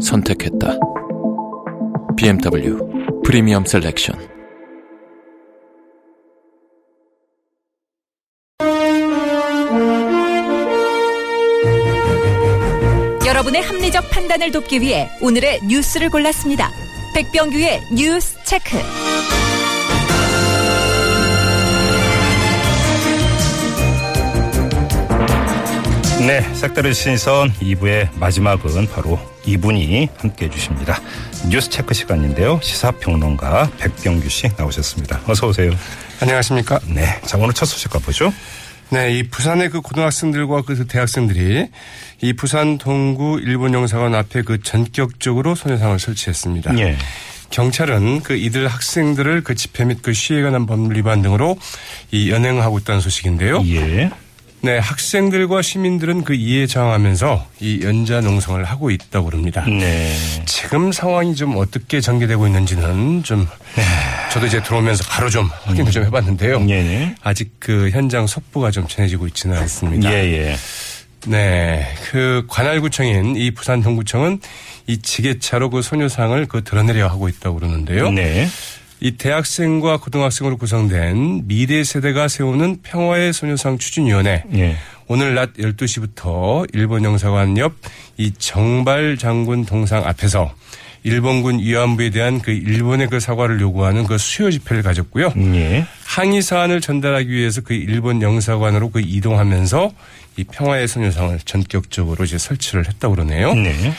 선택했다. BMW 프리미엄 셀렉션. 여러분의 합리적 판단을 돕기 위해 오늘의 뉴스를 골랐습니다. 백병규의 뉴스 체크. 네, 색다른 시선 2부의 마지막은 바로 이분이 함께 해주십니다. 뉴스 체크 시간인데요. 시사평론가 백병규 씨 나오셨습니다. 어서 오세요. 안녕하십니까. 네, 자 오늘 첫 소식 가보죠. 네, 이 부산의 그 고등학생들과 그 대학생들이 이 부산 동구 일본 영사관 앞에 그 전격적으로 소녀상을 설치했습니다. 예. 경찰은 그 이들 학생들을 그 집회 및 그 시위에 관한 법률 위반 등으로 이 연행하고 있다는 소식인데요. 예. 네, 학생들과 시민들은 그 이에 저항하면서 이 연자 농성을 하고 있다고 그럽니다. 네. 지금 상황이 좀 어떻게 전개되고 있는지는 좀 저도 이제 들어오면서 바로 좀 확인을 좀 해봤는데요. 예. 아직 그 현장 속보가 좀 전해지고 있지는 않습니다. 예, 예. 네. 그 관할구청인 이 부산 동구청은 이 지게차로 그 소녀상을 그 드러내려 하고 있다고 그러는데요. 네. 이 대학생과 고등학생으로 구성된 미래 세대가 세우는 평화의 소녀상 추진위원회. 예. 오늘 낮 12시부터 일본 영사관 옆 이 정발 장군 동상 앞에서 일본군 위안부에 대한 그 일본의 그 사과를 요구하는 그 수요 집회를 가졌고요. 예. 항의 사안을 전달하기 위해서 그 일본 영사관으로 그 이동하면서 이 평화의 소녀상을 전격적으로 이제 설치를 했다고 그러네요. 네.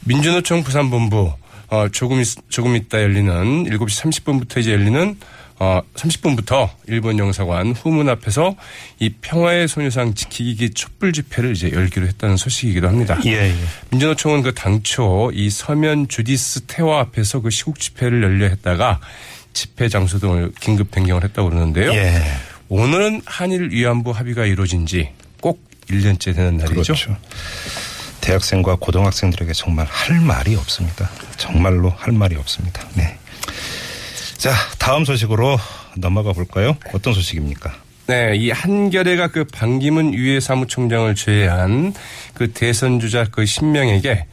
민주노총 부산본부 어 조금 있, 조금 있다 열리는 7시 30분부터 이제 열리는 어 30분부터 일본 영사관 후문 앞에서 이 평화의 소녀상 지키기 촛불 집회를 이제 열기로 했다는 소식이기도 합니다. 예, 예. 민주노총은 그 당초 이 서면 주디스 태화 앞에서 그 시국 집회를 열려 했다가 집회 장소 등을 긴급 변경을 했다고 그러는데요. 예. 오늘은 한일 위안부 합의가 이루어진 지 꼭 1년째 되는 날이죠. 그렇죠. 대학생과 고등학생들에게 정말 할 말이 없습니다. 정말로 할 말이 없습니다. 네. 자, 다음 소식으로 넘어가 볼까요? 어떤 소식입니까? 네, 이 한겨레가 그 반기문 유해 사무총장을 제외한 그 대선 주자 그 10명에게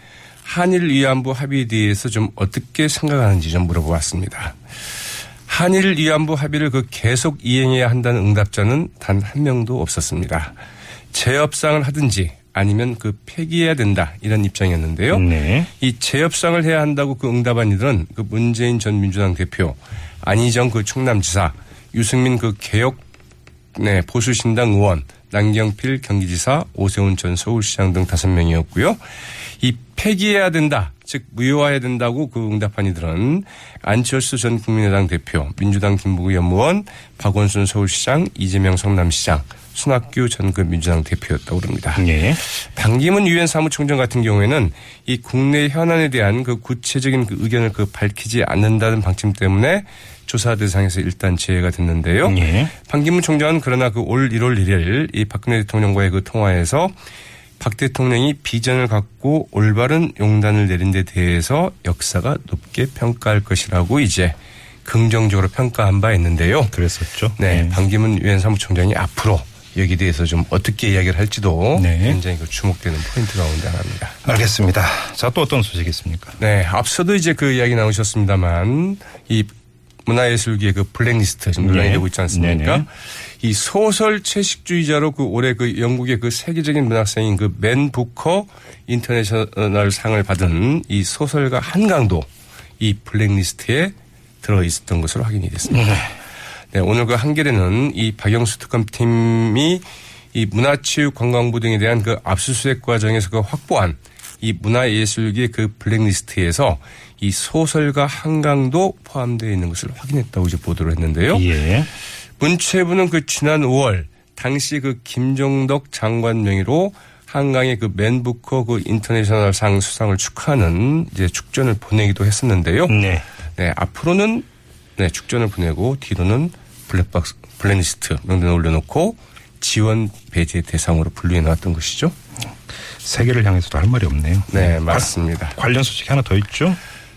한일 위안부 합의에 대해서 좀 어떻게 생각하는지 좀 물어보았습니다. 한일 위안부 합의를 그 계속 이행해야 한다는 응답자는 단 한 명도 없었습니다. 재협상을 하든지 아니면 그 폐기해야 된다 이런 입장이었는데요. 네. 이 재협상을 해야 한다고 그 응답한 이들은 그 문재인 전 민주당 대표, 안희정 그 충남지사, 유승민 그 개혁 네, 보수신당 의원, 남경필 경기지사, 오세훈 전 서울시장 등 다섯 명이었고요. 이 폐기해야 된다, 즉 무효화해야 된다고 그 응답한 이들은 안철수 전 국민의당 대표, 민주당 김부구 연무원, 박원순 서울시장, 이재명 성남시장, 순학규 전 그 민주당 대표였다고 그럽니다. 예. 반기문 유엔 사무총장 같은 경우에는 이 국내 현안에 대한 그 구체적인 그 의견을 그 밝히지 않는다는 방침 때문에 조사 대상에서 일단 제외가 됐는데요. 예. 반기문 총장은 그러나 그 올 1월 1일 이 박근혜 대통령과의 그 통화에서 박 대통령이 비전을 갖고 올바른 용단을 내린 데 대해서 역사가 높게 평가할 것이라고 이제 긍정적으로 평가한 바 있는데요. 그랬었죠. 네, 반기문 유엔 사무총장이 앞으로 여기에 대해서 좀 어떻게 이야기를 할지도 네. 굉장히 그 주목되는 포인트 가운데 하나입니다. 알겠습니다. 자, 또 어떤 소식이 있습니까? 네, 앞서도 이제 그 이야기 나오셨습니다만 이 문화예술계의 그 블랙리스트 지금 논란이 네. 되고 있지 않습니까? 네네. 이 소설 채식주의자로 그 올해 그 영국의 그 세계적인 문학상인 그 맨 부커 인터내셔널 상을 받은 이 소설가 한강도 이 블랙리스트에 들어 있었던 것으로 확인이 됐습니다. 네, 오늘 그 한겨레는 이 박영수 특검팀이 이 문화체육관광부 등에 대한 그 압수수색 과정에서 그 확보한 이 문화예술계 그 블랙리스트에서 이 소설가 한강도 포함되어 있는 것을 확인했다고 이제 보도를 했는데요. 예. 문체부는 그 지난 5월 당시 그 김종덕 장관 명의로 한강의 그 맨부커 그 International 상 수상을 축하하는 이제 축전을 보내기도 했었는데요. 네. 네, 앞으로는 네, 축전을 보내고 뒤로는 블랙박스 블랙리스트 명단에 올려놓고 지원 배제 대상으로 분류해 놨던 것이죠. 세계를 향해서도 할 말이 없네요. 네, 맞습니다. 관련 소식이 하나 더 있죠?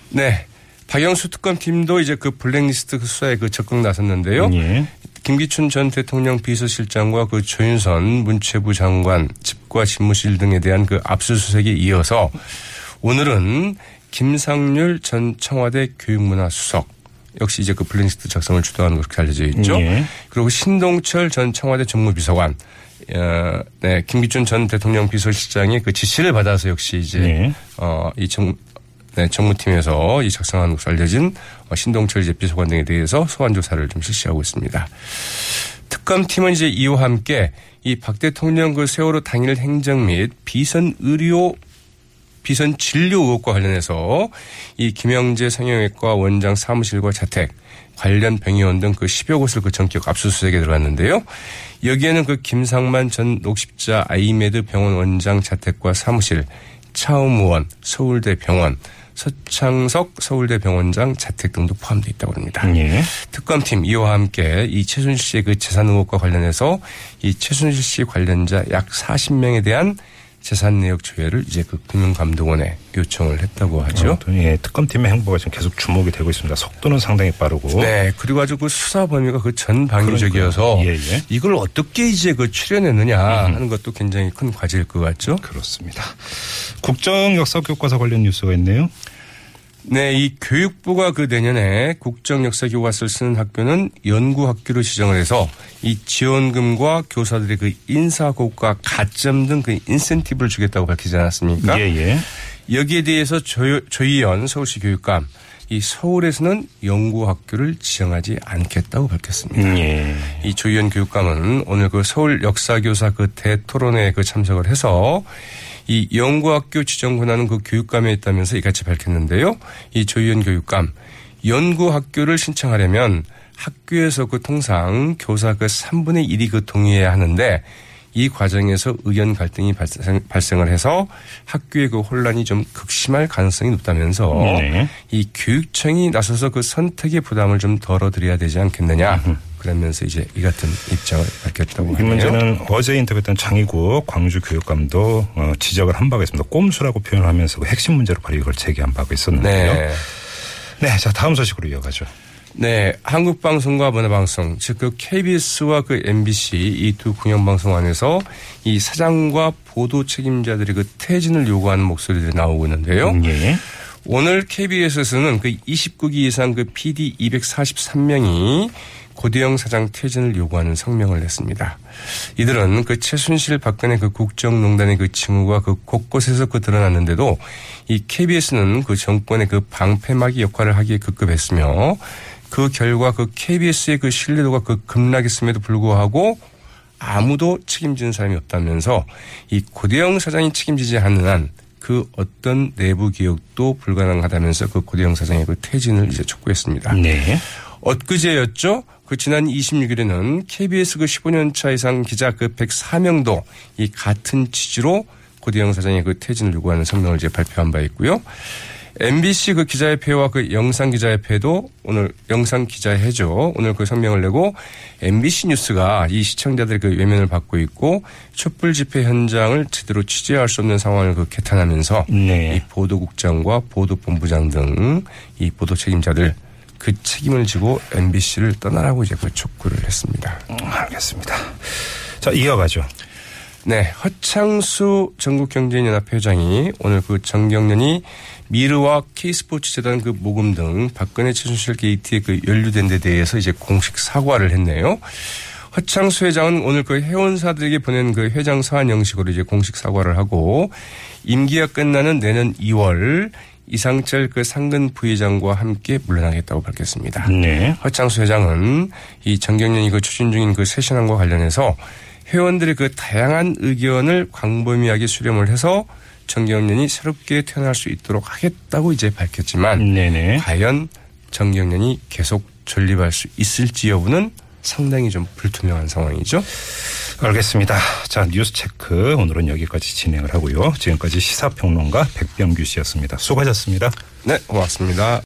네. 박영수 특검팀도 이제 그 블랙리스트 수사에 그 적극 나섰는데요. 예. 김기춘 전 대통령 비서실장과 그 조윤선 문체부 장관 집과 집무실 등에 대한 그 압수수색에 이어서 오늘은 김상률 전 청와대 교육문화수석 역시 이제 그 블랙리스트 작성을 주도하는 것으로 알려져 있죠. 예. 그리고 신동철 전 청와대 정무비서관, 어, 네, 김기춘 전 대통령 비서실장이 그 지시를 받아서 역시 이제 예. 어, 이 정, 네, 정무팀에서 이 작성한 것으로 알려진 어, 신동철 이제 비서관 등에 대해서 소환 조사를 좀 실시하고 있습니다. 특검팀은 이제 이와 함께 이 박 대통령 그 세월호 당일 행정 및 비선 의료 비선 진료 의혹과 관련해서 이 김영재 성형외과 원장 사무실과 자택 관련 병의원 등 그 10여 곳을 그 전격 압수수색에 들어갔는데요. 여기에는 그 김상만 전 녹십자 아이메드 병원 원장 자택과 사무실, 차움의원 서울대 병원, 서창석 서울대 병원장 자택 등도 포함되어 있다고 합니다. 예. 특검팀 이와 함께 이 최순실 씨의 그 재산 의혹과 관련해서 이 최순실 씨 관련자 약 40명에 대한 재산 내역 조회를 이제 그 금융감독원에 요청을 했다고 하죠. 아무튼 예, 특검팀의 행보가 지금 계속 주목이 되고 있습니다. 속도는 상당히 빠르고. 네, 그리고 아주 그 수사 범위가 그 전방위적이어서. 예, 예. 이걸 어떻게 이제 그 추려내느냐 하는 것도 굉장히 큰 과제일 것 같죠. 그렇습니다. 국정 역사 교과서 관련 뉴스가 있네요. 네, 이 교육부가 그 내년에 국정 역사 교과서를 쓰는 학교는 연구 학교로 지정을 해서 이 지원금과 교사들의 그 인사 고과 가점 등 그 인센티브를 주겠다고 밝히지 않았습니까? 예, 예. 여기에 대해서 조, 조희연 서울시 교육감 이 서울에서는 연구 학교를 지정하지 않겠다고 밝혔습니다. 음, 예. 이 조희연 교육감은 오늘 그 서울 역사교사 그 대토론회에 그 참석을 해서 이 연구학교 지정 권한은 그 교육감에 있다면서 이같이 밝혔는데요. 이 조희연 교육감 연구학교를 신청하려면 학교에서 그 통상 교사 그 3분의 1이 그 동의해야 하는데 이 과정에서 의견 갈등이 발생, 발생을 해서 학교의 그 혼란이 좀 극심할 가능성이 높다면서 네. 이 교육청이 나서서 그 선택의 부담을 좀 덜어드려야 되지 않겠느냐 그러면서 이제 이 같은 입장을 밝혔다고 이 하네요. 문제는 어제 인터뷰했던 장희국 광주 교육감도 어, 지적을 한 바가 있습니다. 꼼수라고 표현하면서 그 핵심 문제로 바로 이걸 제기한 바가 있었는데요. 네. 네, 자 다음 소식으로 이어가죠. 네, 한국방송과 문화방송, 즉 그 KBS와 그 MBC 이 두 공영방송 안에서 이 사장과 보도 책임자들이 그 퇴진을 요구하는 목소리들이 나오고 있는데요. 음, 예. 오늘 KBS에서는 그 29기 이상 그 PD 243명이 고대영 사장 퇴진을 요구하는 성명을 냈습니다. 이들은 그 최순실 박근혜 그 국정농단의 그 징후가 그 곳곳에서 그 드러났는데도 이 KBS는 그 정권의 그 방패막이 역할을 하기에 급급했으며 그 결과 그 KBS의 그 신뢰도가 그 급락했음에도 불구하고 아무도 책임지는 사람이 없다면서 이 고대영 사장이 책임지지 않는 한 그 어떤 내부 기억도 불가능하다면서 그 고대영 사장의 그 퇴진을 이제 촉구했습니다. 네. 엊그제였죠. 그 지난 26일에는 KBS 그 15년 차 이상 기자 그 104명도 이 같은 취지로 고대영 사장의 그 퇴진을 요구하는 성명을 이제 발표한 바 있고요. MBC 그 기자협회와 그 영상 기자협회도 오늘 영상 기자회죠. 오늘 그 성명을 내고 MBC 뉴스가 이 시청자들의 그 외면을 받고 있고 촛불 집회 현장을 제대로 취재할 수 없는 상황을 그 개탄하면서 네. 이 보도국장과 보도본부장 등 이 보도 책임자들 그 책임을 지고 MBC를 떠나라고 이제 그 촉구를 했습니다. 음, 알겠습니다. 자 이어가죠. 네, 허창수 전국경제인연합 회장이 오늘 그 정경련이 미르와 K스포츠 재단 그 모금 등 박근혜 최순실 게이트에 그 연루된 데 대해서 이제 공식 사과를 했네요. 허창수 회장은 오늘 그 회원사들에게 보낸 그 회장 서한 형식으로 이제 공식 사과를 하고 임기가 끝나는 내년 2월 이상철 그 상근 부회장과 함께 물러나겠다고 밝혔습니다. 네. 허창수 회장은 이 정경련이 그 추진 중인 그 새신안과 관련해서 회원들의 그 다양한 의견을 광범위하게 수렴을 해서 정경련이 새롭게 태어날 수 있도록 하겠다고 이제 밝혔지만 네네. 과연 정경련이 계속 존립할 수 있을지 여부는 상당히 좀 불투명한 상황이죠. 알겠습니다. 자, 뉴스 체크 오늘은 여기까지 진행을 하고요. 지금까지 시사평론가 백병규 씨였습니다. 수고하셨습니다. 네, 고맙습니다.